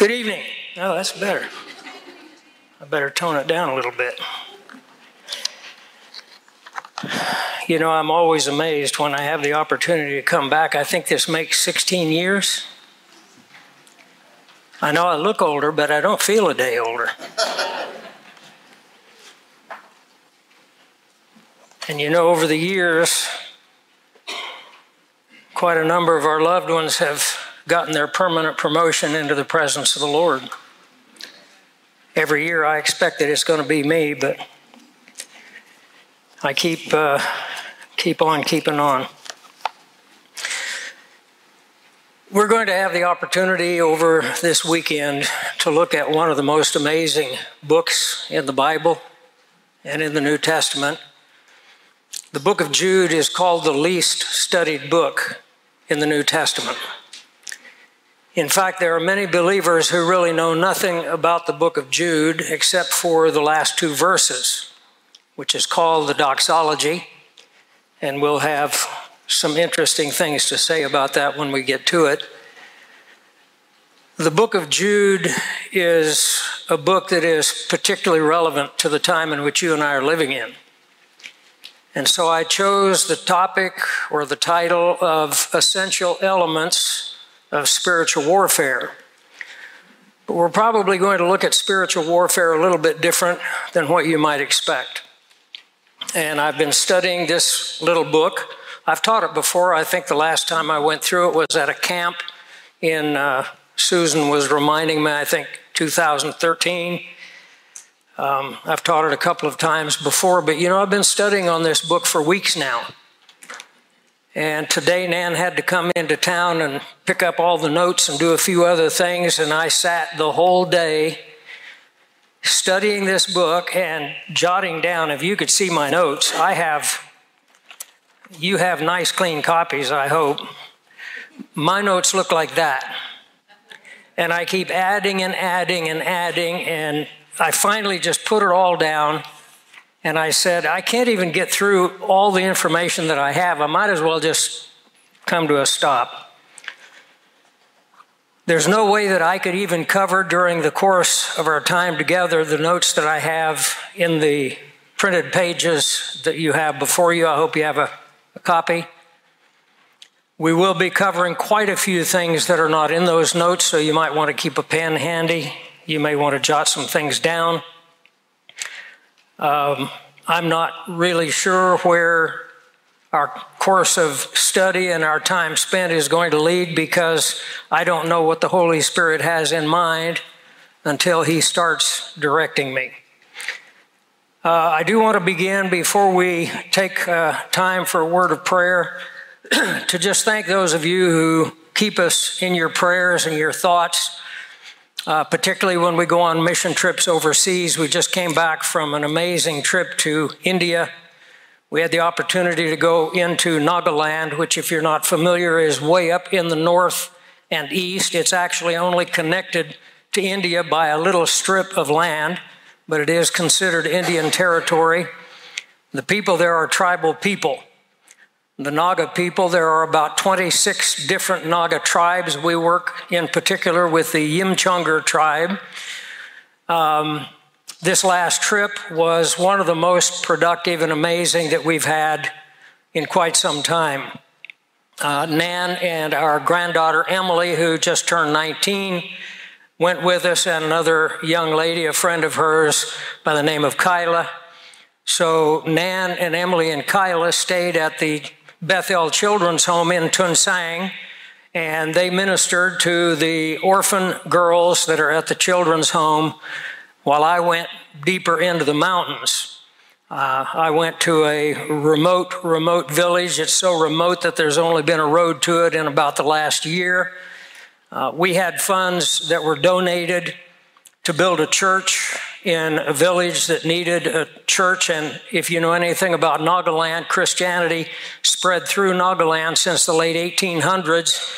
Good evening. Oh, that's better. I better tone it down a little bit. You know, I'm always amazed when I have the opportunity to come back. I think this makes 16 years. I know I look older, but I don't feel a day older. and you know, over the years, quite a number of our loved ones have gotten their permanent promotion into the presence of the Lord. Every year I expect that it's going to be me, but I keep uh, keep on keeping on. We're going to have the opportunity over this weekend to look at one of the most amazing books in the Bible and in the New Testament. The book of Jude is called the least studied book in the New Testament. In fact, there are many believers who really know nothing about the book of Jude except for the last two verses, which is called the doxology, and we'll have some interesting things to say about that when we get to it. The book of Jude is a book that is particularly relevant to the time in which you and I are living in. And so I chose the topic or the title of Essential Elements of Spiritual Warfare. But we're probably going to look at spiritual warfare a little bit different than what you might expect. And I've been studying this little book I've taught it before. I think the last time I went through it was at a camp in, uh, Susan was reminding me, I think 2013. Um, I've taught it a couple of times before, but you know, I've been studying on this book for weeks now. And today, Nan had to come into town and pick up all the notes and do a few other things, and I sat the whole day studying this book and jotting down. If you could see my notes, I have you have nice, clean copies, I hope. My notes look like that. And I keep adding and adding and adding, and I finally just put it all down. And I said, I can't even get through all the information that I have. I might as well just come to a stop. There's no way that I could even cover during the course of our time together the notes that I have in the printed pages that you have before you. I hope you have a a copy. We will be covering quite a few things that are not in those notes, so you might want to keep a pen handy. You may want to jot some things down. Um, I'm not really sure where our course of study and our time spent is going to lead because I don't know what the Holy Spirit has in mind until He starts directing me. Uh, I do want to begin before we take uh, time for a word of prayer to just thank those of you who keep us in your prayers and your thoughts, uh, particularly when we go on mission trips overseas. We just came back from an amazing trip to India. We had the opportunity to go into Nagaland, which, if you're not familiar, is way up in the north and east. It's actually only connected to India by a little strip of land but it is considered Indian territory. The people there are tribal people. The Naga people, there are about 26 different Naga tribes. We work in particular with the Yimchungar tribe. Um, this last trip was one of the most productive and amazing that we've had in quite some time. Uh, Nan and our granddaughter Emily, who just turned 19, went with us, and another young lady, a friend of hers by the name of Kyla. So Nan and Emily and Kyla stayed at the Bethel Children's Home in Tuensang, and they ministered to the orphan girls that are at the children's home while I went deeper into the mountains. Uh, I went to a remote, remote village. It's so remote that there's only been a road to it in about the last year. Uh, we had funds that were donated to build a church in a village that needed a church. And if you know anything about Nagaland, Christianity spread through Nagaland since the late 1800s.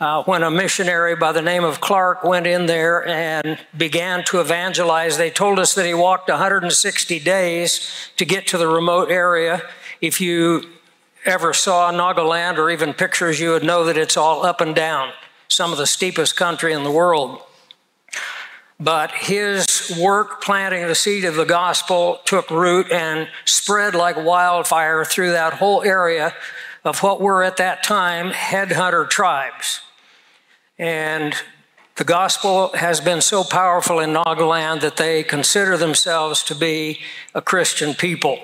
Uh, when a missionary by the name of Clark went in there and began to evangelize, they told us that he walked 160 days to get to the remote area. If you ever saw Nagaland or even pictures, you would know that it's all up and down some of the steepest country in the world. But his work planting the seed of the gospel took root and spread like wildfire through that whole area of what were at that time headhunter tribes. And the gospel has been so powerful in Nagaland that they consider themselves to be a Christian people.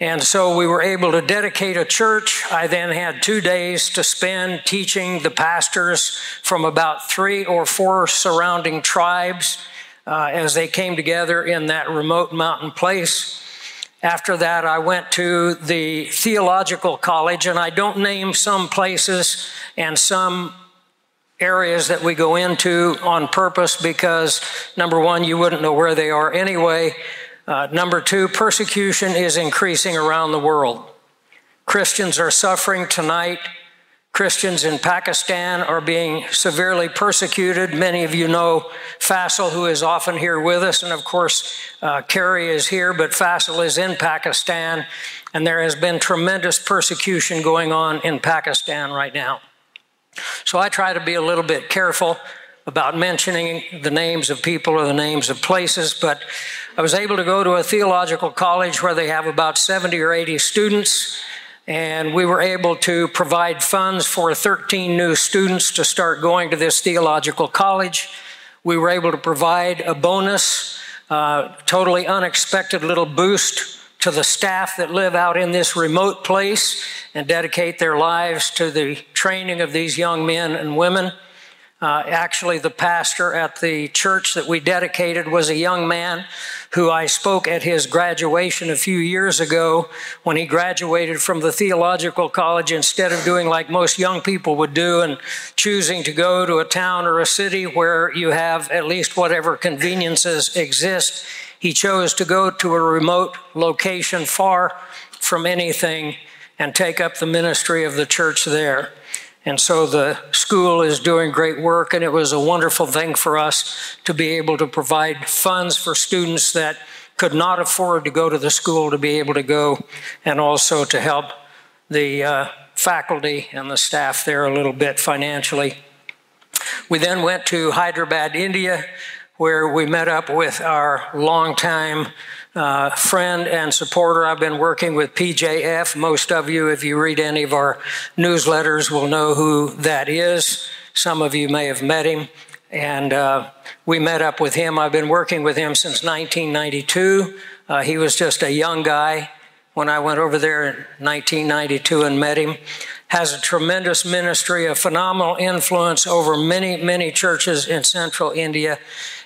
And so we were able to dedicate a church. I then had two days to spend teaching the pastors from about three or four surrounding tribes uh, as they came together in that remote mountain place. After that, I went to the theological college, and I don't name some places and some areas that we go into on purpose because, number one, you wouldn't know where they are anyway. Uh, number two, persecution is increasing around the world. Christians are suffering tonight. Christians in Pakistan are being severely persecuted. Many of you know Faisal, who is often here with us, and of course, uh, Carrie is here, but Faisal is in Pakistan, and there has been tremendous persecution going on in Pakistan right now. So I try to be a little bit careful about mentioning the names of people or the names of places, but I was able to go to a theological college where they have about 70 or 80 students, and we were able to provide funds for 13 new students to start going to this theological college. We were able to provide a bonus, uh, totally unexpected little boost to the staff that live out in this remote place and dedicate their lives to the training of these young men and women. Uh, actually, the pastor at the church that we dedicated was a young man who I spoke at his graduation a few years ago when he graduated from the theological college. Instead of doing like most young people would do and choosing to go to a town or a city where you have at least whatever conveniences exist, he chose to go to a remote location far from anything and take up the ministry of the church there. And so the school is doing great work, and it was a wonderful thing for us to be able to provide funds for students that could not afford to go to the school to be able to go, and also to help the uh, faculty and the staff there a little bit financially. We then went to Hyderabad, India, where we met up with our longtime uh, friend and supporter. I've been working with PJF. Most of you, if you read any of our newsletters, will know who that is. Some of you may have met him. And uh, we met up with him. I've been working with him since 1992. Uh, he was just a young guy when I went over there in 1992 and met him has a tremendous ministry, a phenomenal influence over many, many churches in central India.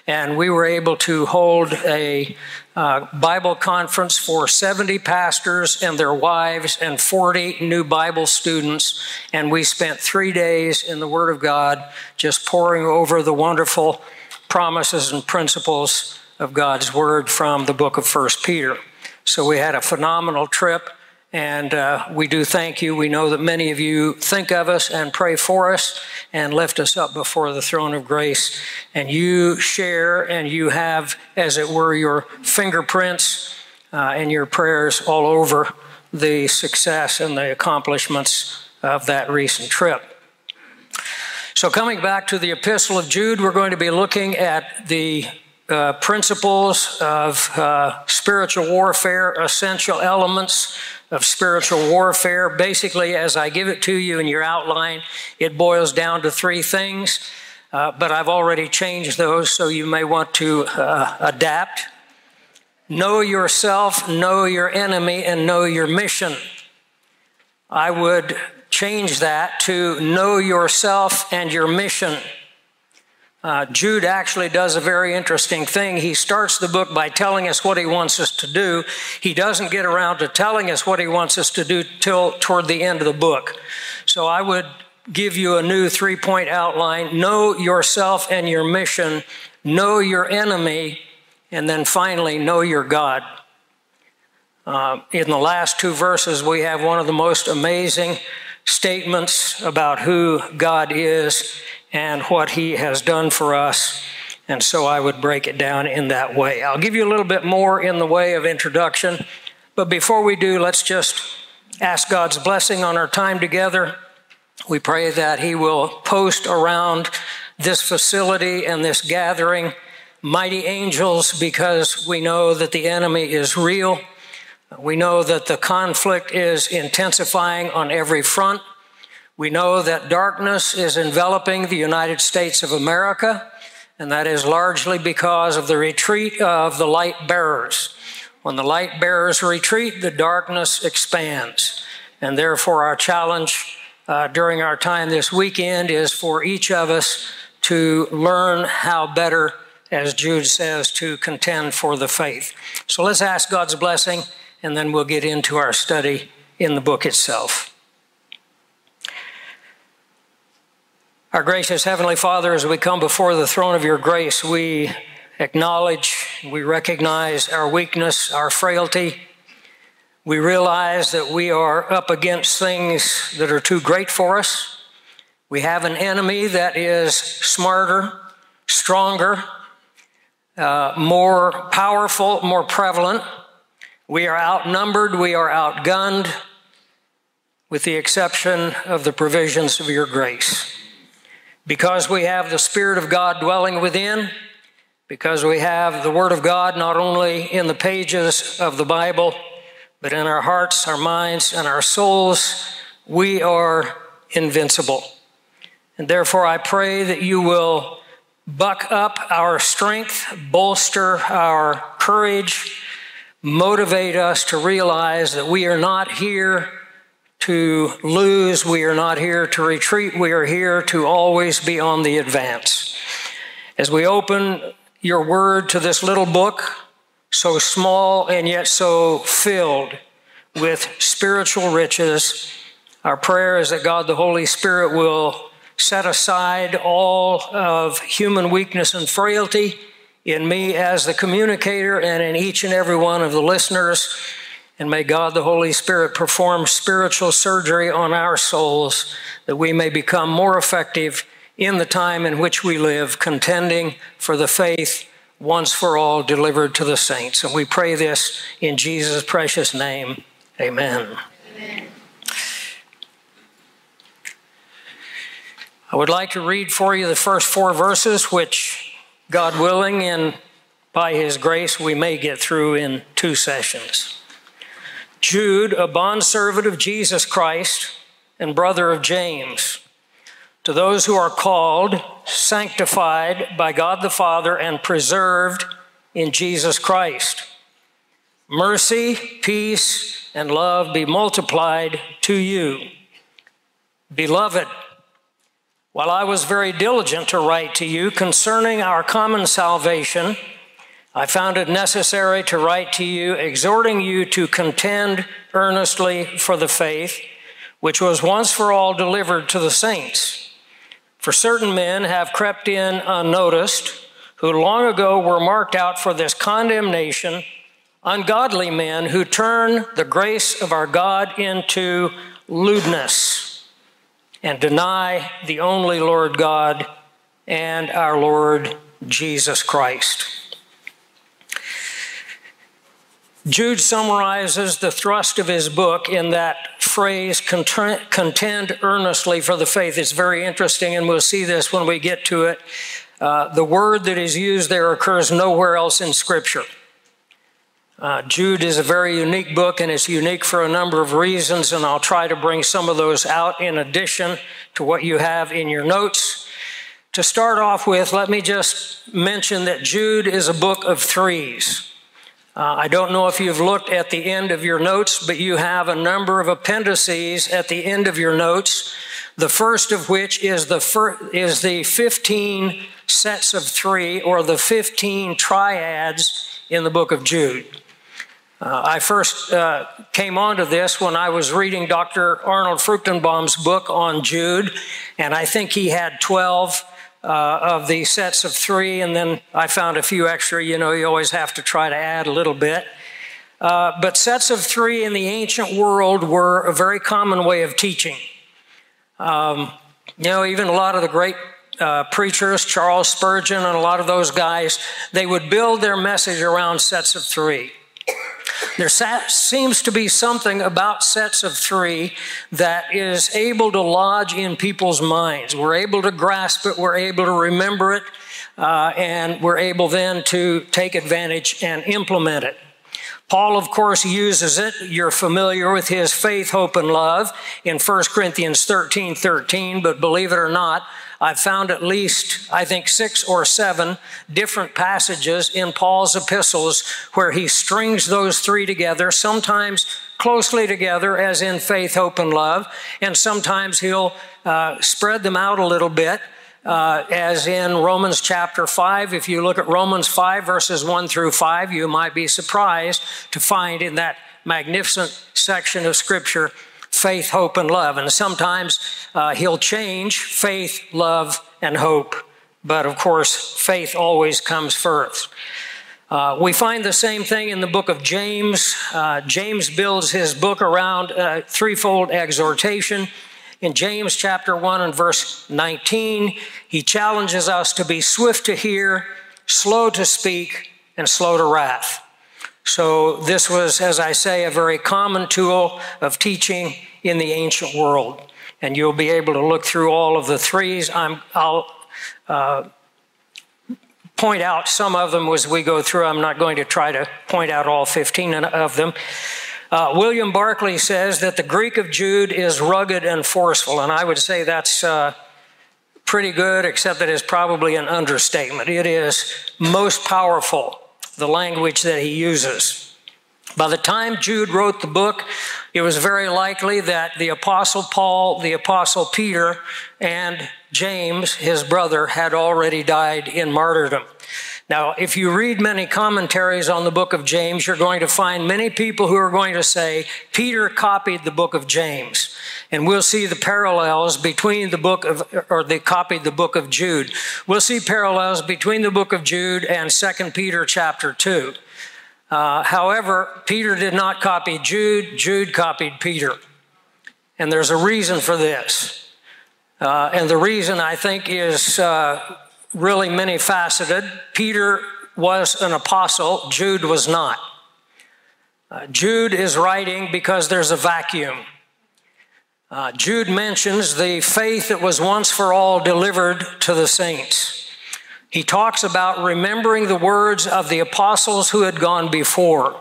And we were able to hold a uh, Bible conference for 70 pastors and their wives and 40 new Bible students. And we spent three days in the Word of God just poring over the wonderful promises and principles of God's Word from the book of First Peter. So we had a phenomenal trip. And uh, we do thank you. We know that many of you think of us and pray for us and lift us up before the throne of grace. And you share and you have, as it were, your fingerprints uh, and your prayers all over the success and the accomplishments of that recent trip. So, coming back to the Epistle of Jude, we're going to be looking at the uh, principles of uh, spiritual warfare, essential elements of spiritual warfare. Basically, as I give it to you in your outline, it boils down to three things, uh, but I've already changed those, so you may want to uh, adapt. Know yourself, know your enemy, and know your mission. I would change that to know yourself and your mission. Uh, Jude actually does a very interesting thing. He starts the book by telling us what he wants us to do. He doesn't get around to telling us what he wants us to do till toward the end of the book. So I would give you a new three point outline know yourself and your mission, know your enemy, and then finally, know your God. Uh, in the last two verses, we have one of the most amazing statements about who God is and what He has done for us. And so I would break it down in that way. I'll give you a little bit more in the way of introduction. But before we do, let's just ask God's blessing on our time together. We pray that He will post around this facility and this gathering mighty angels because we know that the enemy is real. We know that the conflict is intensifying on every front. We know that darkness is enveloping the United States of America, and that is largely because of the retreat of the light bearers. When the light bearers retreat, the darkness expands. And therefore, our challenge uh, during our time this weekend is for each of us to learn how better, as Jude says, to contend for the faith. So let's ask God's blessing, and then we'll get into our study in the book itself. Our gracious Heavenly Father, as we come before the throne of your grace, we acknowledge, we recognize our weakness, our frailty. We realize that we are up against things that are too great for us. We have an enemy that is smarter, stronger, uh, more powerful, more prevalent. We are outnumbered, we are outgunned, with the exception of the provisions of your grace. Because we have the Spirit of God dwelling within, because we have the Word of God not only in the pages of the Bible, but in our hearts, our minds, and our souls, we are invincible. And therefore, I pray that you will buck up our strength, bolster our courage, motivate us to realize that we are not here to lose. We are not here to retreat. We are here to always be on the advance. As we open your word to this little book, so small and yet so filled with spiritual riches, our prayer is that God the Holy Spirit will set aside all of human weakness and frailty in me as the communicator and in each and every one of the listeners and may God the Holy Spirit perform spiritual surgery on our souls that we may become more effective in the time in which we live, contending for the faith once for all delivered to the saints. And we pray this in Jesus' precious name. Amen. Amen. I would like to read for you the first four verses, which, God willing, and by His grace, we may get through in two sessions. Jude, a bondservant of Jesus Christ and brother of James, to those who are called, sanctified by God the Father, and preserved in Jesus Christ. Mercy, peace, and love be multiplied to you. Beloved, while I was very diligent to write to you concerning our common salvation, I found it necessary to write to you, exhorting you to contend earnestly for the faith which was once for all delivered to the saints. For certain men have crept in unnoticed, who long ago were marked out for this condemnation, ungodly men who turn the grace of our God into lewdness and deny the only Lord God and our Lord Jesus Christ. Jude summarizes the thrust of his book in that phrase, contend earnestly for the faith. It's very interesting, and we'll see this when we get to it. Uh, the word that is used there occurs nowhere else in Scripture. Uh, Jude is a very unique book, and it's unique for a number of reasons, and I'll try to bring some of those out in addition to what you have in your notes. To start off with, let me just mention that Jude is a book of threes. Uh, I don't know if you've looked at the end of your notes, but you have a number of appendices at the end of your notes. The first of which is the fir- is the 15 sets of three or the 15 triads in the book of Jude. Uh, I first uh, came onto this when I was reading Dr. Arnold Fruchtenbaum's book on Jude, and I think he had 12 uh, of the sets of three, and then I found a few extra. You know, you always have to try to add a little bit. Uh, but sets of three in the ancient world were a very common way of teaching. Um, you know, even a lot of the great uh, preachers, Charles Spurgeon, and a lot of those guys, they would build their message around sets of three. There seems to be something about sets of three that is able to lodge in people's minds. We're able to grasp it, we're able to remember it, uh, and we're able then to take advantage and implement it. Paul, of course, uses it. You're familiar with his faith, hope, and love in 1 Corinthians 13 13, but believe it or not, I've found at least, I think, six or seven different passages in Paul's epistles where he strings those three together, sometimes closely together, as in faith, hope, and love, and sometimes he'll uh, spread them out a little bit. Uh, as in Romans chapter 5. If you look at Romans 5, verses 1 through 5, you might be surprised to find in that magnificent section of Scripture faith, hope, and love. And sometimes uh, he'll change faith, love, and hope. But of course, faith always comes first. Uh, we find the same thing in the book of James. Uh, James builds his book around threefold exhortation. In James chapter 1 and verse 19, he challenges us to be swift to hear, slow to speak, and slow to wrath. So, this was, as I say, a very common tool of teaching in the ancient world. And you'll be able to look through all of the threes. i will uh, point out some of them as we go through. I'm not going to try to point out all 15 of them. Uh, William Barclay says that the Greek of Jude is rugged and forceful, and I would say that's uh, pretty good, except that it's probably an understatement. It is most powerful the language that he uses. By the time Jude wrote the book, it was very likely that the Apostle Paul, the Apostle Peter, and James, his brother, had already died in martyrdom. Now, if you read many commentaries on the book of James, you're going to find many people who are going to say Peter copied the book of James. And we'll see the parallels between the book of, or they copied the book of Jude. We'll see parallels between the book of Jude and 2 Peter chapter 2. Uh, however, Peter did not copy Jude, Jude copied Peter. And there's a reason for this. Uh, and the reason I think is uh, really many faceted. Peter was an apostle, Jude was not. Uh, Jude is writing because there's a vacuum. Uh, Jude mentions the faith that was once for all delivered to the saints. He talks about remembering the words of the apostles who had gone before.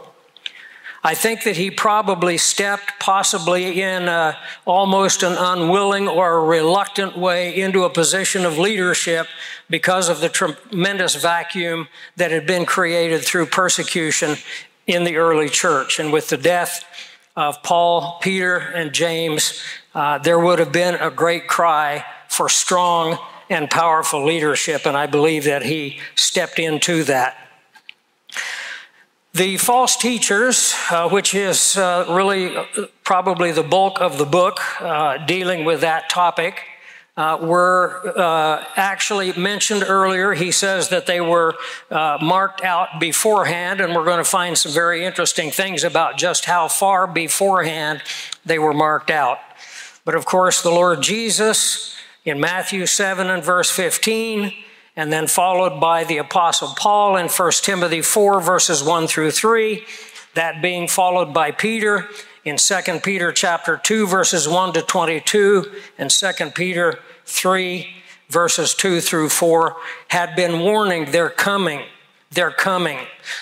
I think that he probably stepped, possibly in a, almost an unwilling or reluctant way, into a position of leadership because of the tremendous vacuum that had been created through persecution in the early church. And with the death of Paul, Peter, and James, uh, there would have been a great cry for strong and powerful leadership, and I believe that he stepped into that. The false teachers, uh, which is uh, really uh, probably the bulk of the book uh, dealing with that topic, uh, were uh, actually mentioned earlier. He says that they were marked out beforehand, and we're going to find some very interesting things about just how far beforehand they were marked out. But of course, the Lord Jesus in Matthew 7 and verse 15 and then followed by the Apostle Paul in 1 Timothy 4, verses 1 through 3, that being followed by Peter in 2 Peter chapter 2, verses 1 to 22, and 2 Peter 3, verses 2 through 4, had been warning their coming they're coming.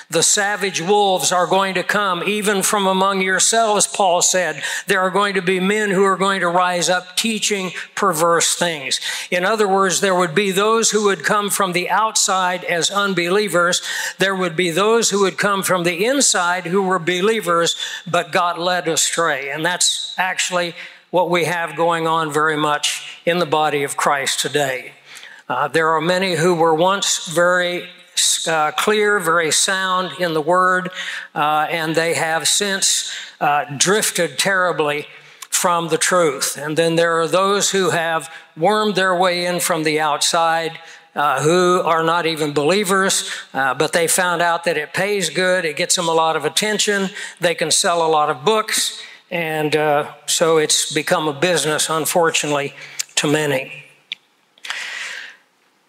The savage wolves are going to come, even from among yourselves, Paul said. There are going to be men who are going to rise up teaching perverse things. In other words, there would be those who would come from the outside as unbelievers. There would be those who would come from the inside who were believers but got led astray. And that's actually what we have going on very much in the body of Christ today. Uh, there are many who were once very uh, clear, very sound in the Word, uh, and they have since uh, drifted terribly from the truth. And then there are those who have wormed their way in from the outside. Uh, who are not even believers, uh, but they found out that it pays good, it gets them a lot of attention, they can sell a lot of books, and uh, so it's become a business, unfortunately, to many.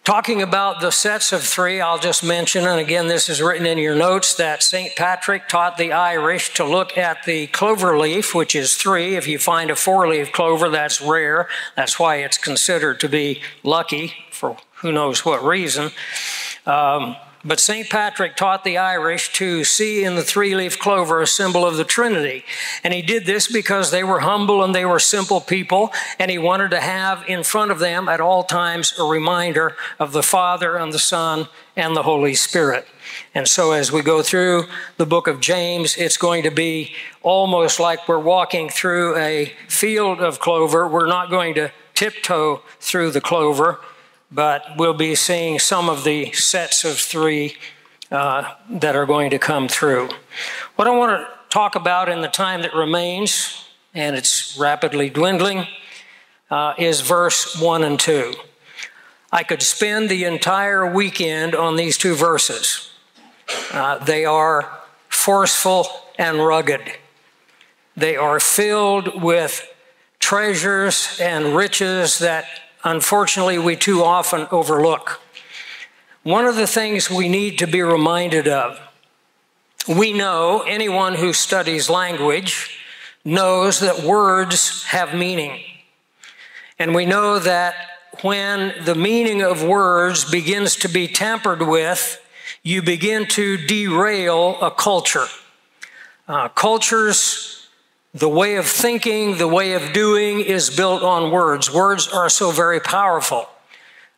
Talking about the sets of three, I'll just mention, and again, this is written in your notes, that St. Patrick taught the Irish to look at the clover leaf, which is three. If you find a four leaf clover, that's rare. That's why it's considered to be lucky for who knows what reason. Um, but St. Patrick taught the Irish to see in the three leaf clover a symbol of the Trinity. And he did this because they were humble and they were simple people, and he wanted to have in front of them at all times a reminder of the Father and the Son and the Holy Spirit. And so as we go through the book of James, it's going to be almost like we're walking through a field of clover. We're not going to tiptoe through the clover but we'll be seeing some of the sets of three uh, that are going to come through. What I want to talk about in the time that remains, and it's rapidly dwindling, uh, is verse 1 and 2. I could spend the entire weekend on these two verses. Uh, they are forceful and rugged. They are filled with treasures and riches that unfortunately we too often overlook. One of the things we need to be reminded of we know, anyone who studies language knows that words have meaning. And we know that when the meaning of words begins to be tampered with, you begin to derail a culture. Uh, cultures the way of thinking, the way of doing is built on words. Words are so very powerful.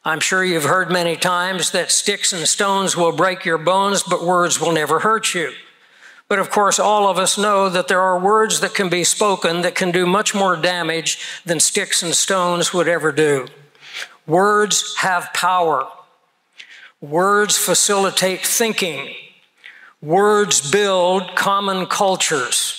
I'm sure you've heard many times that sticks and stones will break your bones, but words will never hurt you. But of course, all of us know that there are words that can be spoken that can do much more damage than sticks and stones would ever do. Words have power. Words facilitate thinking. Words build common cultures.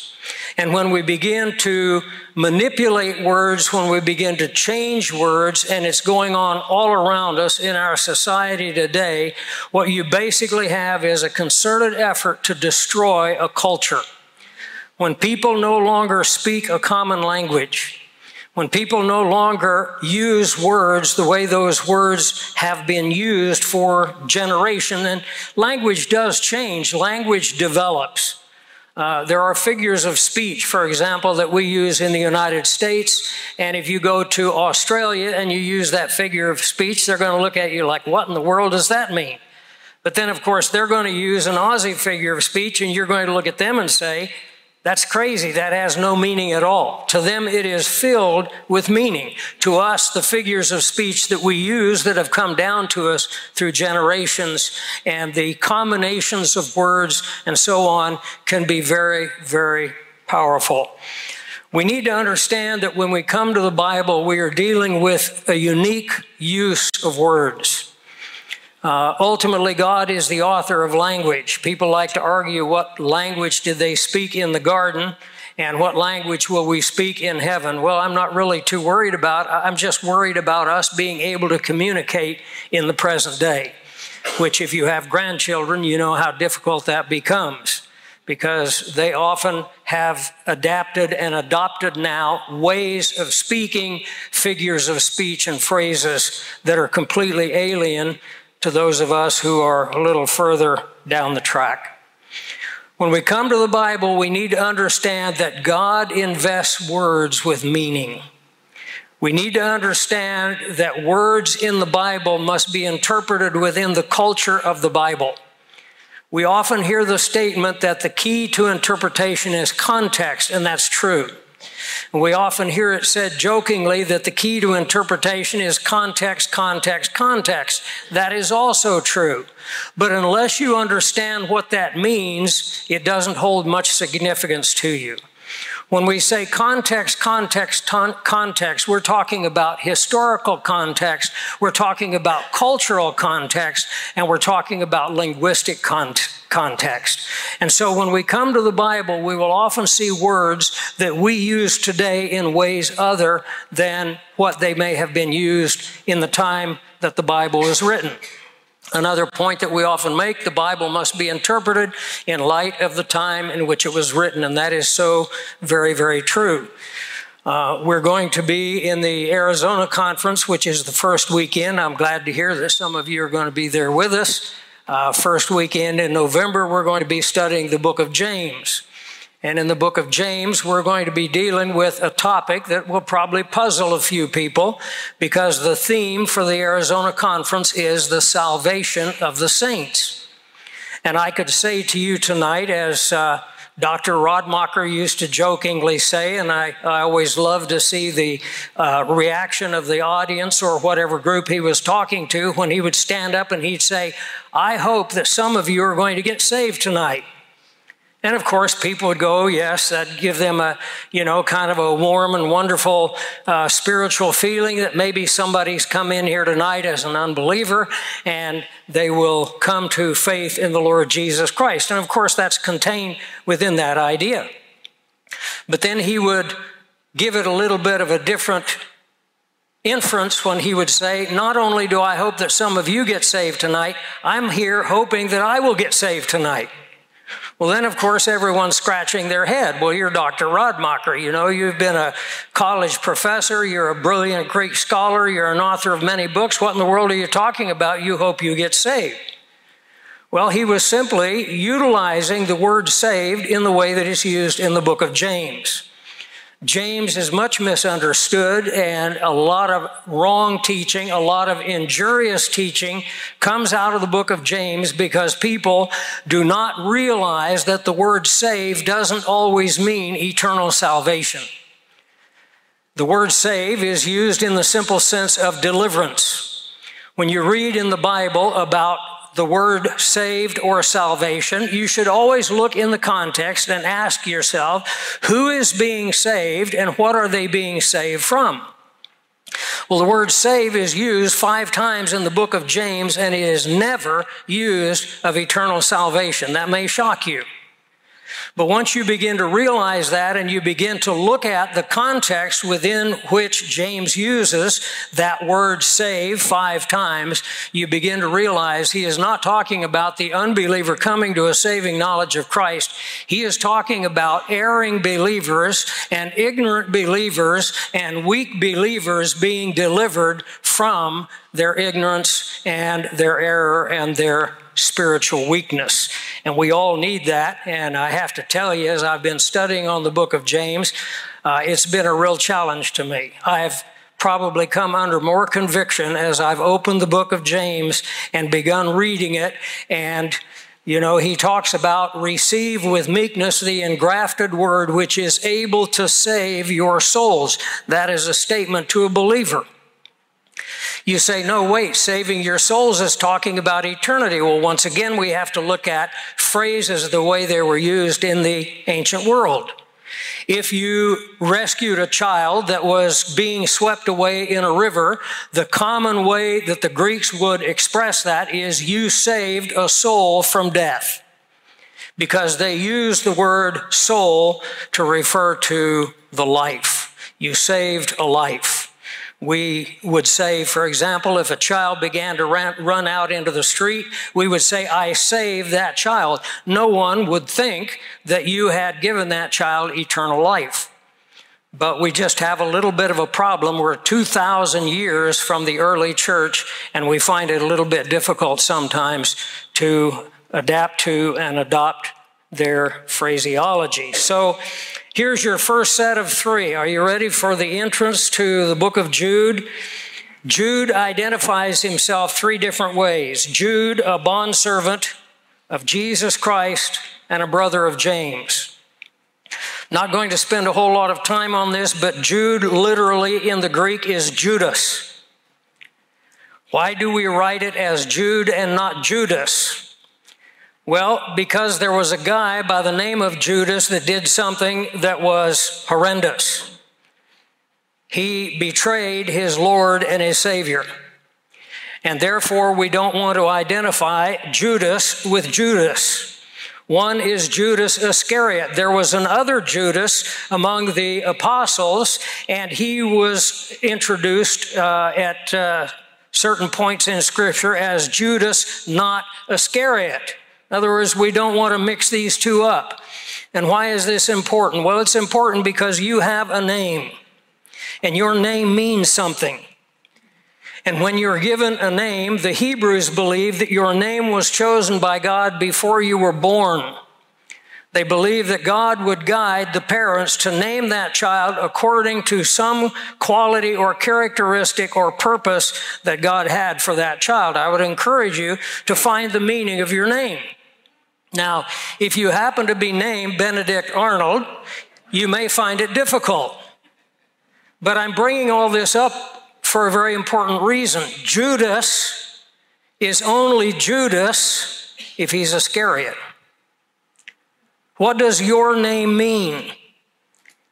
And when we begin to manipulate words, when we begin to change words, and it's going on all around us in our society today, what you basically have is a concerted effort to destroy a culture. When people no longer speak a common language, when people no longer use words the way those words have been used for generation, and language does change, language develops. Uh, there are figures of speech, for example, that we use in the United States. And if you go to Australia and you use that figure of speech, they're going to look at you like, what in the world does that mean? But then, of course, they're going to use an Aussie figure of speech, and you're going to look at them and say, that's crazy. That has no meaning at all. To them, it is filled with meaning. To us, the figures of speech that we use that have come down to us through generations and the combinations of words and so on can be very, very powerful. We need to understand that when we come to the Bible, we are dealing with a unique use of words. Uh, ultimately, God is the author of language. People like to argue what language did they speak in the garden and what language will we speak in heaven. Well, I'm not really too worried about. I'm just worried about us being able to communicate in the present day, which, if you have grandchildren, you know how difficult that becomes because they often have adapted and adopted now ways of speaking, figures of speech, and phrases that are completely alien to those of us who are a little further down the track. When we come to the Bible, we need to understand that God invests words with meaning. We need to understand that words in the Bible must be interpreted within the culture of the Bible. We often hear the statement that the key to interpretation is context, and that's true. We often hear it said jokingly that the key to interpretation is context, context, context. That is also true. But unless you understand what that means, it doesn't hold much significance to you. When we say context, context, ton, context, we're talking about historical context, we're talking about cultural context, and we're talking about linguistic context context. And so when we come to the Bible, we will often see words that we use today in ways other than what they may have been used in the time that the Bible was written. Another point that we often make the Bible must be interpreted in light of the time in which it was written, and that is so very, very true. Uh, we're going to be in the Arizona conference, which is the first weekend. I'm glad to hear that some of you are going to be there with us. Uh, first weekend in November, we're going to be studying the book of James. And in the book of James, we're going to be dealing with a topic that will probably puzzle a few people because the theme for the Arizona conference is the salvation of the saints. And I could say to you tonight, as uh, Dr. Radmacher used to jokingly say, and I, I always love to see the uh, reaction of the audience or whatever group he was talking to when he would stand up and he'd say, I hope that some of you are going to get saved tonight. And of course, people would go, yes, that give them a, you know, kind of a warm and wonderful uh, spiritual feeling that maybe somebody's come in here tonight as an unbeliever and they will come to faith in the Lord Jesus Christ. And of course, that's contained within that idea. But then he would give it a little bit of a different inference when he would say, Not only do I hope that some of you get saved tonight, I'm here hoping that I will get saved tonight. Well, then, of course, everyone's scratching their head. Well, you're Dr. Radmacher. You know, you've been a college professor. You're a brilliant Greek scholar. You're an author of many books. What in the world are you talking about? You hope you get saved. Well, he was simply utilizing the word saved in the way that it's used in the book of James. James is much misunderstood, and a lot of wrong teaching, a lot of injurious teaching comes out of the book of James because people do not realize that the word save doesn't always mean eternal salvation. The word save is used in the simple sense of deliverance. When you read in the Bible about the word saved or salvation, you should always look in the context and ask yourself, who is being saved and what are they being saved from? Well, the word save is used five times in the book of James and it is never used of eternal salvation. That may shock you. But once you begin to realize that and you begin to look at the context within which James uses that word save five times, you begin to realize he is not talking about the unbeliever coming to a saving knowledge of Christ. He is talking about erring believers and ignorant believers and weak believers being delivered from their ignorance and their error and their spiritual weakness. And we all need that. And I have to tell you, as I've been studying on the book of James, uh, it's been a real challenge to me. I've probably come under more conviction as I've opened the book of James and begun reading it. And, you know, he talks about receive with meekness the engrafted word which is able to save your souls. That is a statement to a believer. You say, no, wait, saving your souls is talking about eternity. Well, once again, we have to look at phrases the way they were used in the ancient world. If you rescued a child that was being swept away in a river, the common way that the Greeks would express that is you saved a soul from death. Because they used the word soul to refer to the life. You saved a life. We would say, for example, if a child began to run out into the street, we would say, I saved that child. No one would think that you had given that child eternal life. But we just have a little bit of a problem. We're 2,000 years from the early church, and we find it a little bit difficult sometimes to adapt to and adopt their phraseology. So, Here's your first set of three. Are you ready for the entrance to the book of Jude? Jude identifies himself three different ways. Jude, a bondservant of Jesus Christ and a brother of James. Not going to spend a whole lot of time on this, but Jude literally in the Greek is Judas. Why do we write it as Jude and not Judas? Well, because there was a guy by the name of Judas that did something that was horrendous. He betrayed his Lord and his Savior. And therefore, we don't want to identify Judas with Judas. One is Judas Iscariot. There was another Judas among the apostles, and he was introduced uh, at uh, certain points in Scripture as Judas, not Iscariot. In other words, we don't want to mix these two up. And why is this important? Well, it's important because you have a name. and your name means something. And when you're given a name, the Hebrews believe that your name was chosen by God before you were born. They believe that God would guide the parents to name that child according to some quality or characteristic or purpose that God had for that child. I would encourage you to find the meaning of your name. Now, if you happen to be named Benedict Arnold, you may find it difficult. But I'm bringing all this up for a very important reason. Judas is only Judas if he's Iscariot. What does your name mean?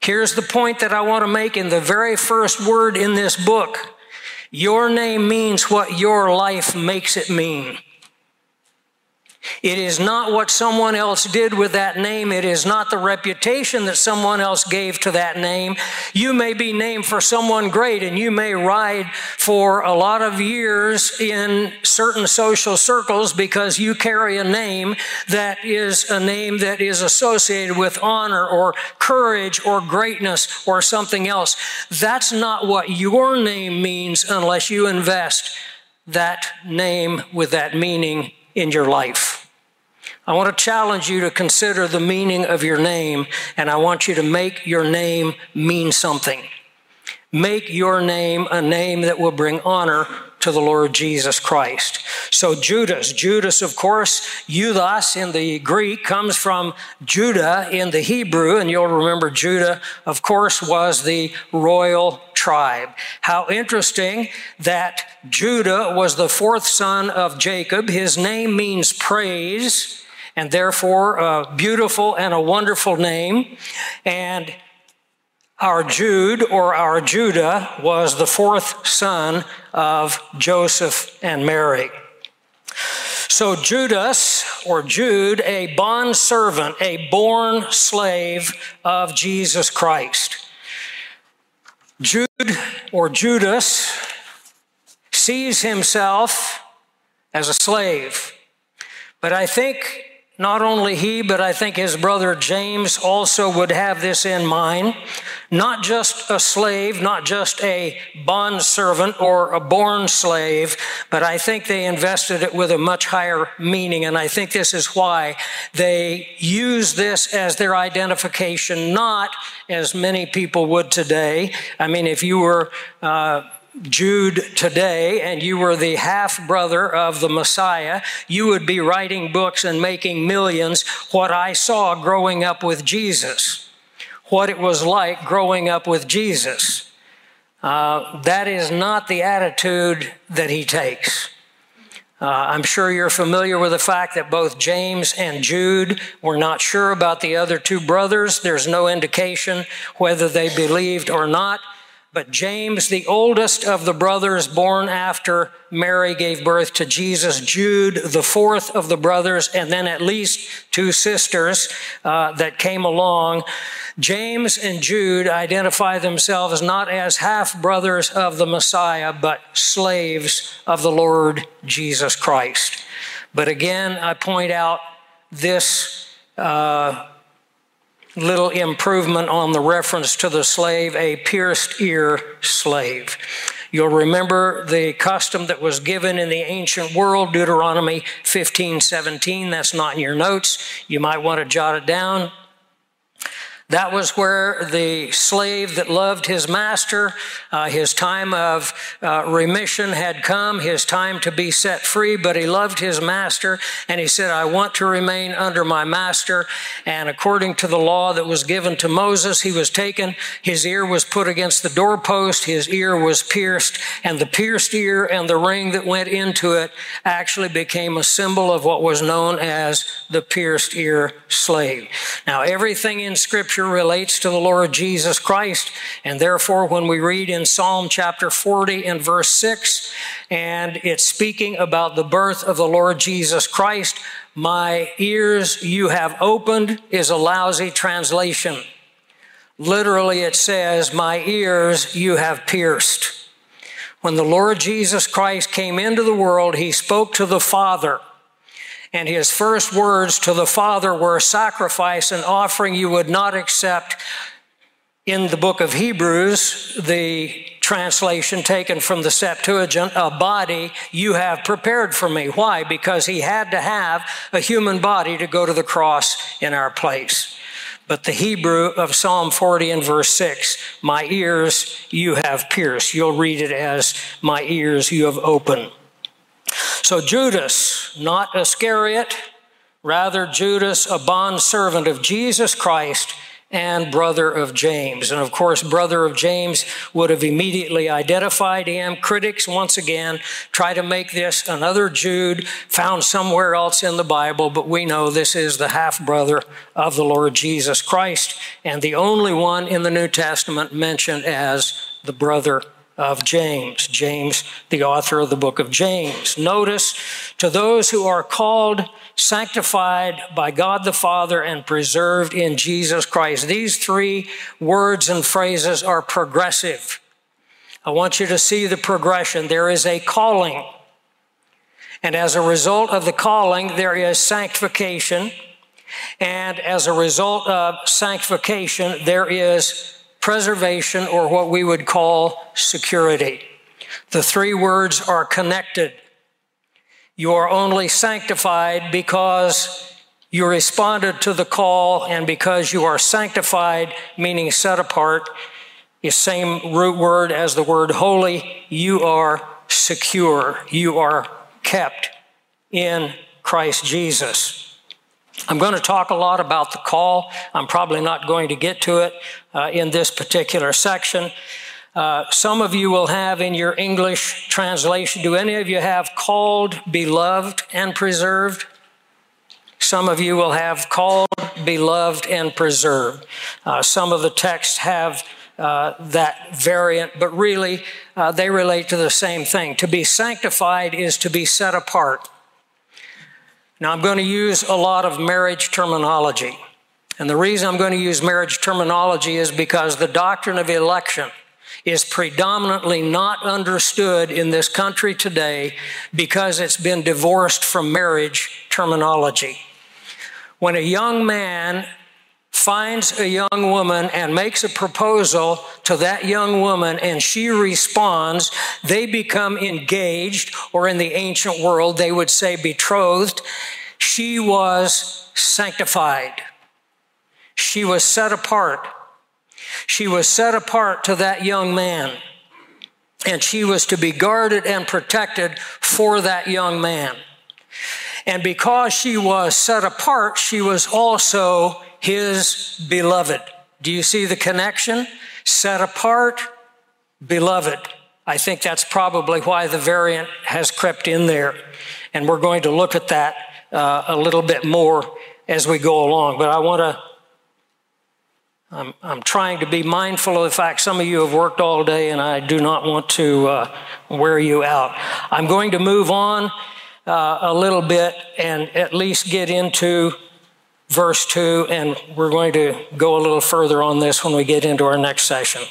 Here's the point that I want to make in the very first word in this book. Your name means what your life makes it mean. It is not what someone else did with that name. It is not the reputation that someone else gave to that name. You may be named for someone great and you may ride for a lot of years in certain social circles because you carry a name that is a name that is associated with honor or courage or greatness or something else. That's not what your name means unless you invest that name with that meaning in your life. I want to challenge you to consider the meaning of your name, and I want you to make your name mean something. Make your name a name that will bring honor to the Lord Jesus Christ. So, Judas, Judas, of course, Judas in the Greek comes from Judah in the Hebrew, and you'll remember Judah, of course, was the royal tribe. How interesting that Judah was the fourth son of Jacob. His name means praise, and therefore a beautiful and a wonderful name. And our Jude or our Judah was the fourth son of Joseph and Mary. So Judas or Jude, a bond servant, a born slave of Jesus Christ. Jude or Judas sees himself as a slave. But I think not only he, but I think his brother James also would have this in mind. Not just a slave, not just a bond servant or a born slave, but I think they invested it with a much higher meaning. And I think this is why they use this as their identification, not as many people would today. I mean, if you were, uh, Jude today and you were the half brother of the Messiah, you would be writing books and making millions. What I saw growing up with Jesus, what it was like growing up with Jesus. Uh, that is not the attitude that he takes. Uh, I'm sure you're familiar with the fact that both James and Jude were not sure about the other two brothers. There's no indication whether they believed or not. But James, the oldest of the brothers born after Mary gave birth to Jesus, Jude, the fourth of the brothers, and then at least two sisters uh, that came along. James and Jude identify themselves not as half brothers of the Messiah, but slaves of the Lord Jesus Christ. But again, I point out this. Uh, little improvement on the reference to the slave, a pierced ear slave. You'll remember the custom that was given in the ancient world, Deuteronomy 15 17. That's not in your notes. You might want to jot it down. That was where the slave that loved his master, uh, his time of uh, remission had come, his time to be set free, but he loved his master and he said, I want to remain under my master. And according to the law that was given to Moses, he was taken, his ear was put against the doorpost, his ear was pierced, and the pierced ear and the ring that went into it actually became a symbol of what was known as the pierced ear slave. Now, everything in Scripture scripture relates to the Lord Jesus Christ. And therefore, when we read in Psalm chapter 40 and verse 6, and it's speaking about the birth of the Lord Jesus Christ, my ears you have opened is a lousy translation. Literally, it says, My ears you have pierced. When the Lord Jesus Christ came into the world, he spoke to the Father and his first words to the Father were, Sacrifice and offering you would not accept in the book of Hebrews, the translation taken from the Septuagint, a body you have prepared for me. Why? Because he had to have a human body to go to the cross in our place. But the Hebrew of Psalm 40 and verse 6, my ears you have pierced. You'll read it as, my ears you have opened. So Judas, not Iscariot, rather Judas, a bondservant of Jesus Christ, and brother of James. And of course, brother of James would have immediately identified him. Critics, once again, try to make this another Jude found somewhere else in the Bible, but we know this is the half brother of the Lord Jesus Christ and the only one in the New Testament mentioned as the brother of James. James, the author of the book of James. Notice to those who are called, sanctified by God the Father, and preserved in Jesus Christ. These three words and phrases are progressive. I want you to see the progression. There is a calling. And as a result of the calling, there is sanctification. And as a result of sanctification, there is preservation, or what we would call security. The three words are connected. You are only sanctified because you responded to the call and because you are sanctified, meaning set apart, the same root word as the word holy, you are secure. You are kept in Christ Jesus. I'm going to talk a lot about the call. I'm probably not going to get to it uh, in this particular section. Uh, some of you will have in your English translation, do any of you have called, beloved, and preserved? Some of you will have called, beloved, and preserved. Uh, some of the texts have uh, that variant, but really uh, they relate to the same thing. To be sanctified is to be set apart. Now, I'm going to use a lot of marriage terminology. And the reason I'm going to use marriage terminology is because the doctrine of election is predominantly not understood in this country today because it's been divorced from marriage terminology. When a young man finds a young woman and makes a proposal to that young woman and she responds, they become engaged, or in the ancient world, they would say betrothed. She was sanctified. She was set apart. She was set apart to that young man. And she was to be guarded and protected for that young man. And because she was set apart, she was also his beloved. Do you see the connection? Set apart, beloved. I think that's probably why the variant has crept in there. And we're going to look at that uh, a little bit more as we go along. But I want to, I'm, I'm trying to be mindful of the fact some of you have worked all day and I do not want to uh, wear you out. I'm going to move on uh, a little bit and at least get into verse 2, and we're going to go a little further on this when we get into our next session.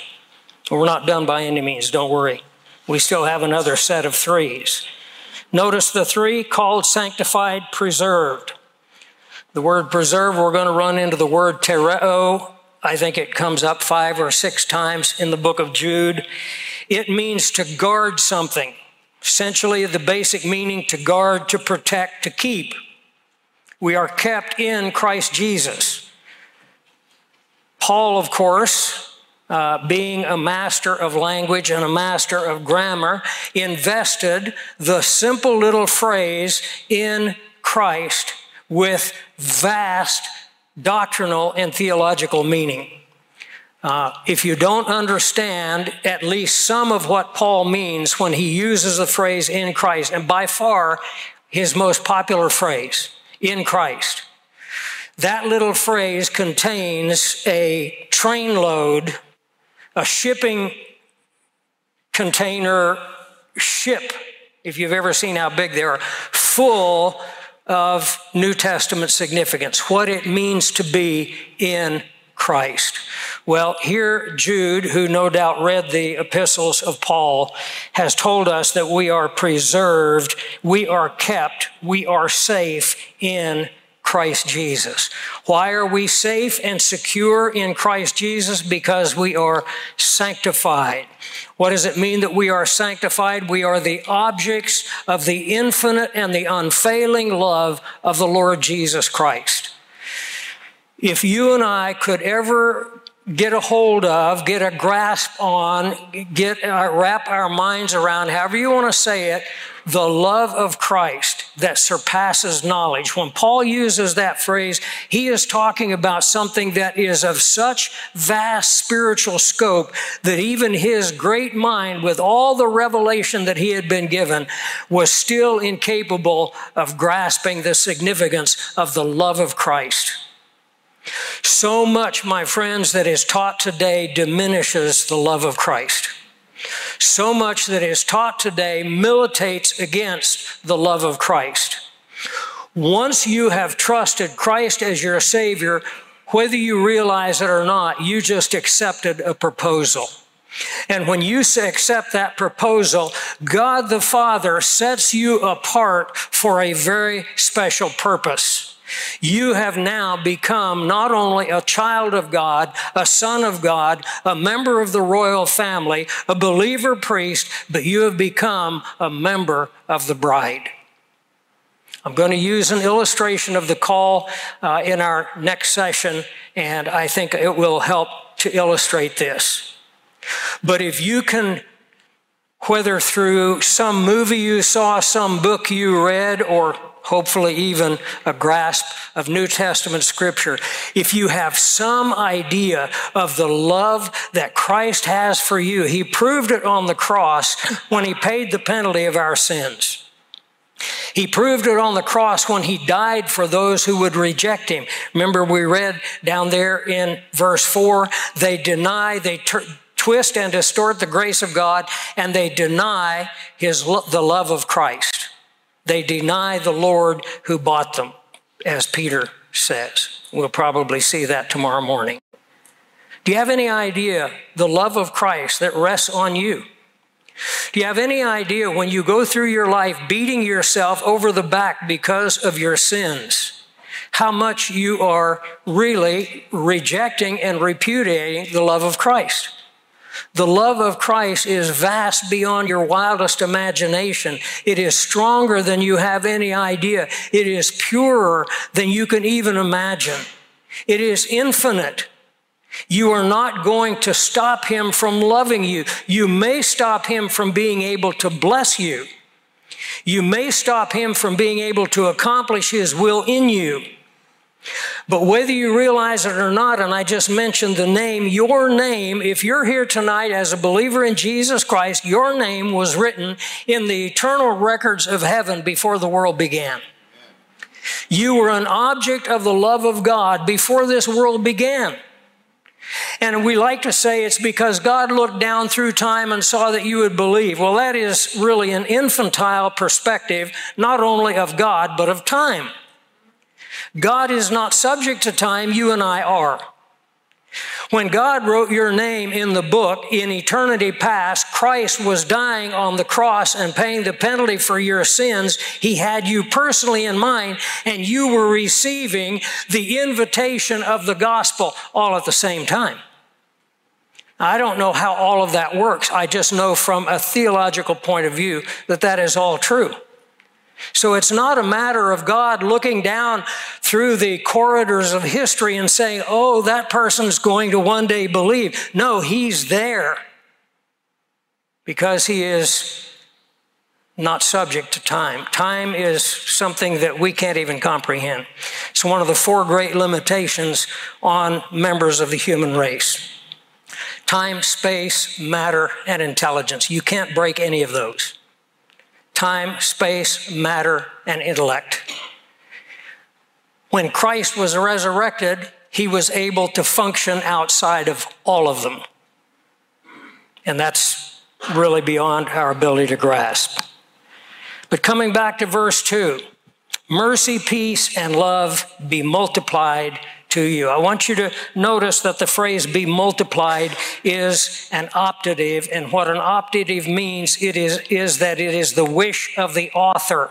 We're not done by any means, don't worry. We still have another set of threes. Notice the three called sanctified, preserved. The word preserve, we're going to run into the word tereo. I think it comes up five or six times in the book of Jude. It means to guard something. Essentially, the basic meaning to guard, to protect, to keep. We are kept in Christ Jesus. Paul, of course, uh, being a master of language and a master of grammar, invested the simple little phrase in Christ with vast doctrinal and theological meaning. Uh, if you don't understand at least some of what Paul means when he uses the phrase in Christ, and by far his most popular phrase, in Christ. That little phrase contains a trainload, a shipping container ship, if you've ever seen how big they are, full of New Testament significance, what it means to be in Christ. Well, here Jude, who no doubt read the epistles of Paul, has told us that we are preserved, we are kept, we are safe in Christ Jesus. Why are we safe and secure in Christ Jesus? Because we are sanctified. What does it mean that we are sanctified? We are the objects of the infinite and the unfailing love of the Lord Jesus Christ. If you and I could ever get a hold of, get a grasp on, get uh, wrap our minds around, however you want to say it, the love of Christ that surpasses knowledge. When Paul uses that phrase, he is talking about something that is of such vast spiritual scope that even his great mind, with all the revelation that he had been given, was still incapable of grasping the significance of the love of Christ. So much, my friends, that is taught today diminishes the love of Christ. So much that is taught today militates against the love of Christ. Once you have trusted Christ as your Savior, whether you realize it or not, you just accepted a proposal. And when you accept that proposal, God the Father sets you apart for a very special purpose. You have now become not only a child of God, a son of God, a member of the royal family, a believer priest, but you have become a member of the bride. I'm going to use an illustration of the call uh, in our next session, and I think it will help to illustrate this. But if you can whether through some movie you saw, some book you read, or hopefully even a grasp of New Testament scripture, if you have some idea of the love that Christ has for you, He proved it on the cross when He paid the penalty of our sins. He proved it on the cross when he died for those who would reject him. Remember, we read down there in verse 4 they deny, they twist and distort the grace of God, and they deny his, the love of Christ. They deny the Lord who bought them, as Peter says. We'll probably see that tomorrow morning. Do you have any idea the love of Christ that rests on you? Do you have any idea when you go through your life beating yourself over the back because of your sins, how much you are really rejecting and repudiating the love of Christ? The love of Christ is vast beyond your wildest imagination. It is stronger than you have any idea. It is purer than you can even imagine. It is infinite. You are not going to stop him from loving you. You may stop him from being able to bless you. You may stop him from being able to accomplish his will in you. But whether you realize it or not, and I just mentioned the name, your name, if you're here tonight as a believer in Jesus Christ, your name was written in the eternal records of heaven before the world began. You were an object of the love of God before this world began. And we like to say it's because God looked down through time and saw that you would believe. Well, that is really an infantile perspective, not only of God, but of time. God is not subject to time, you and I are. When God wrote your name in the book in eternity past, Christ was dying on the cross and paying the penalty for your sins. He had you personally in mind, and you were receiving the invitation of the gospel all at the same time. I don't know how all of that works. I just know from a theological point of view that that is all true. So it's not a matter of God looking down through the corridors of history and saying, oh, that person's going to one day believe. No, he's there because he is not subject to time. Time is something that we can't even comprehend. It's one of the four great limitations on members of the human race time, space, matter, and intelligence. You can't break any of those time, space, matter, and intellect. When Christ was resurrected, he was able to function outside of all of them. And that's really beyond our ability to grasp. But coming back to verse 2 mercy, peace, and love be multiplied to you. I want you to notice that the phrase be multiplied is an optative, and what an optative means it is, is that it is the wish of the author.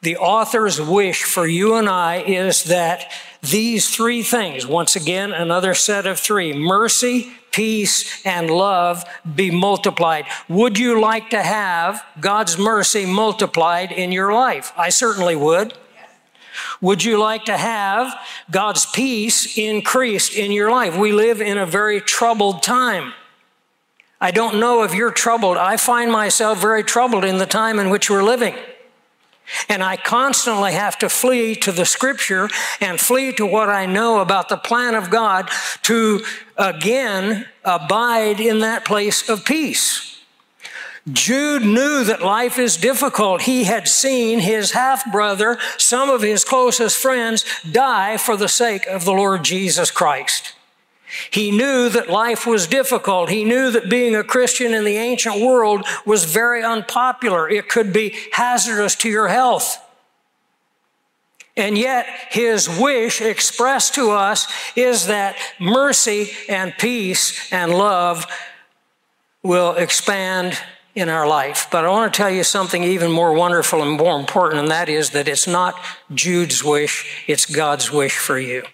the author's wish for you and I is that these three things, once again, another set of three mercy, peace, and love be multiplied. Would you like to have God's mercy multiplied in your life? I certainly would. Would you like to have God's peace increased in your life? We live in a very troubled time. I don't know if you're troubled. I find myself very troubled in the time in which we're living. And I constantly have to flee to the scripture and flee to what I know about the plan of God to again abide in that place of peace. Jude knew that life is difficult. He had seen his half brother, some of his closest friends, die for the sake of the Lord Jesus Christ. He knew that life was difficult. He knew that being a Christian in the ancient world was very unpopular. It could be hazardous to your health. And yet, his wish expressed to us is that mercy and peace and love will expand in our life. But I want to tell you something even more wonderful and more important, and that is that it's not Jude's wish, it's God's wish for you.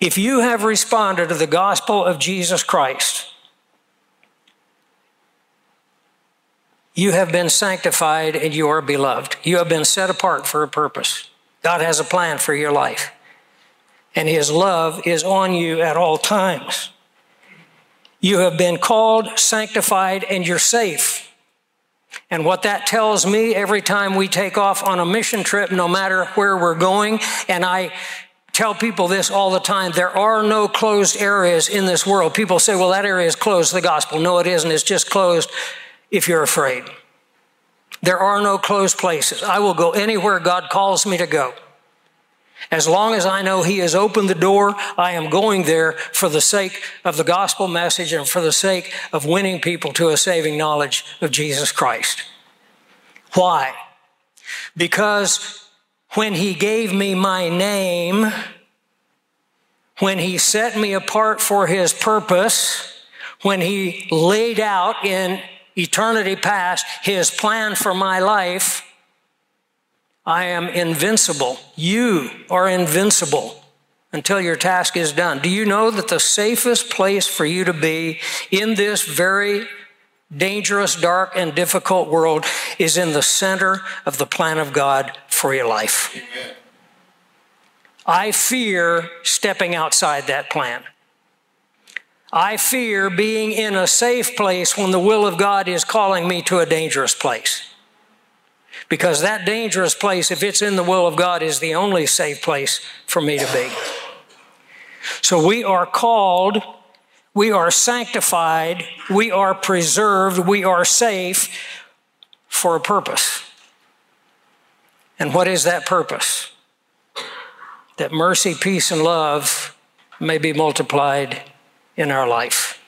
If you have responded to the gospel of Jesus Christ, you have been sanctified and you are beloved. You have been set apart for a purpose. God has a plan for your life, and His love is on you at all times. You have been called, sanctified, and you're safe. And what that tells me every time we take off on a mission trip, no matter where we're going, and I tell people this all the time. There are no closed areas in this world. People say, well, that area is closed to the gospel. No, it isn't. It's just closed if you're afraid. There are no closed places. I will go anywhere God calls me to go. As long as I know He has opened the door, I am going there for the sake of the gospel message and for the sake of winning people to a saving knowledge of Jesus Christ. Why? Because when he gave me my name, when he set me apart for his purpose, when he laid out in eternity past his plan for my life, I am invincible. You are invincible until your task is done. Do you know that the safest place for you to be in this very dangerous, dark, and difficult world is in the center of the plan of God for your life. Amen. I fear stepping outside that plan. I fear being in a safe place when the will of God is calling me to a dangerous place. Because that dangerous place, if it's in the will of God, is the only safe place for me to be. So we are called we are sanctified, we are preserved, we are safe for a purpose. And what is that purpose? That mercy, peace, and love may be multiplied in our life.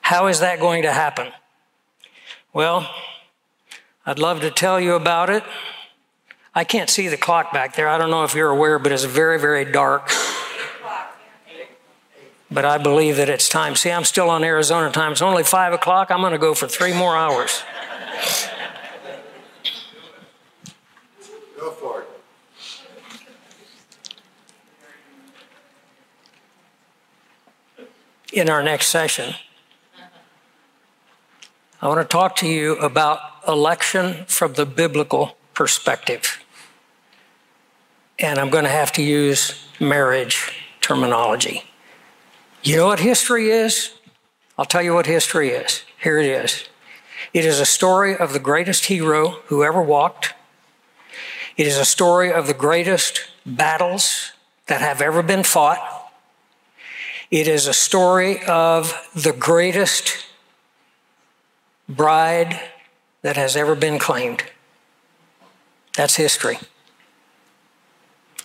How is that going to happen? Well, I'd love to tell you about it. I can't see the clock back there. I don't know if you're aware, but it's very, very dark but I believe that it's time. See, I'm still on Arizona time. It's only five o'clock. I'm going to go for three more hours. Go for it. In our next session, I want to talk to you about election from the biblical perspective. And I'm going to have to use marriage terminology. You know what history is? I'll tell you what history is. Here it is. It is a story of the greatest hero who ever walked. It is a story of the greatest battles that have ever been fought. It is a story of the greatest bride that has ever been claimed. That's history.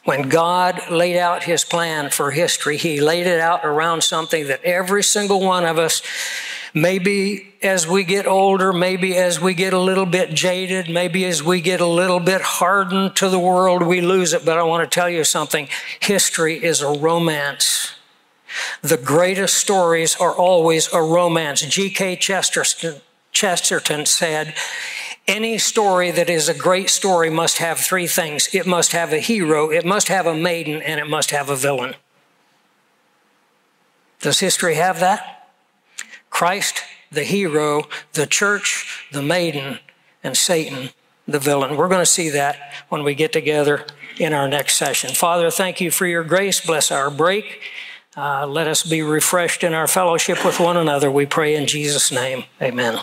When God laid out his plan for history, he laid it out around something that every single one of us, maybe as we get older, maybe as we get a little bit jaded, maybe as we get a little bit hardened to the world, we lose it. But I want to tell you something history is a romance. The greatest stories are always a romance. G.K. Chesterton, Chesterton said, Any story that is a great story must have three things it must have a hero, it must have a maiden, and it must have a villain. Does history have that? Christ, the hero, the church, the maiden, and Satan, the villain. We're going to see that when we get together in our next session. Father, thank you for your grace. Bless our break. Uh, let us be refreshed in our fellowship with one another. We pray in Jesus' name. Amen.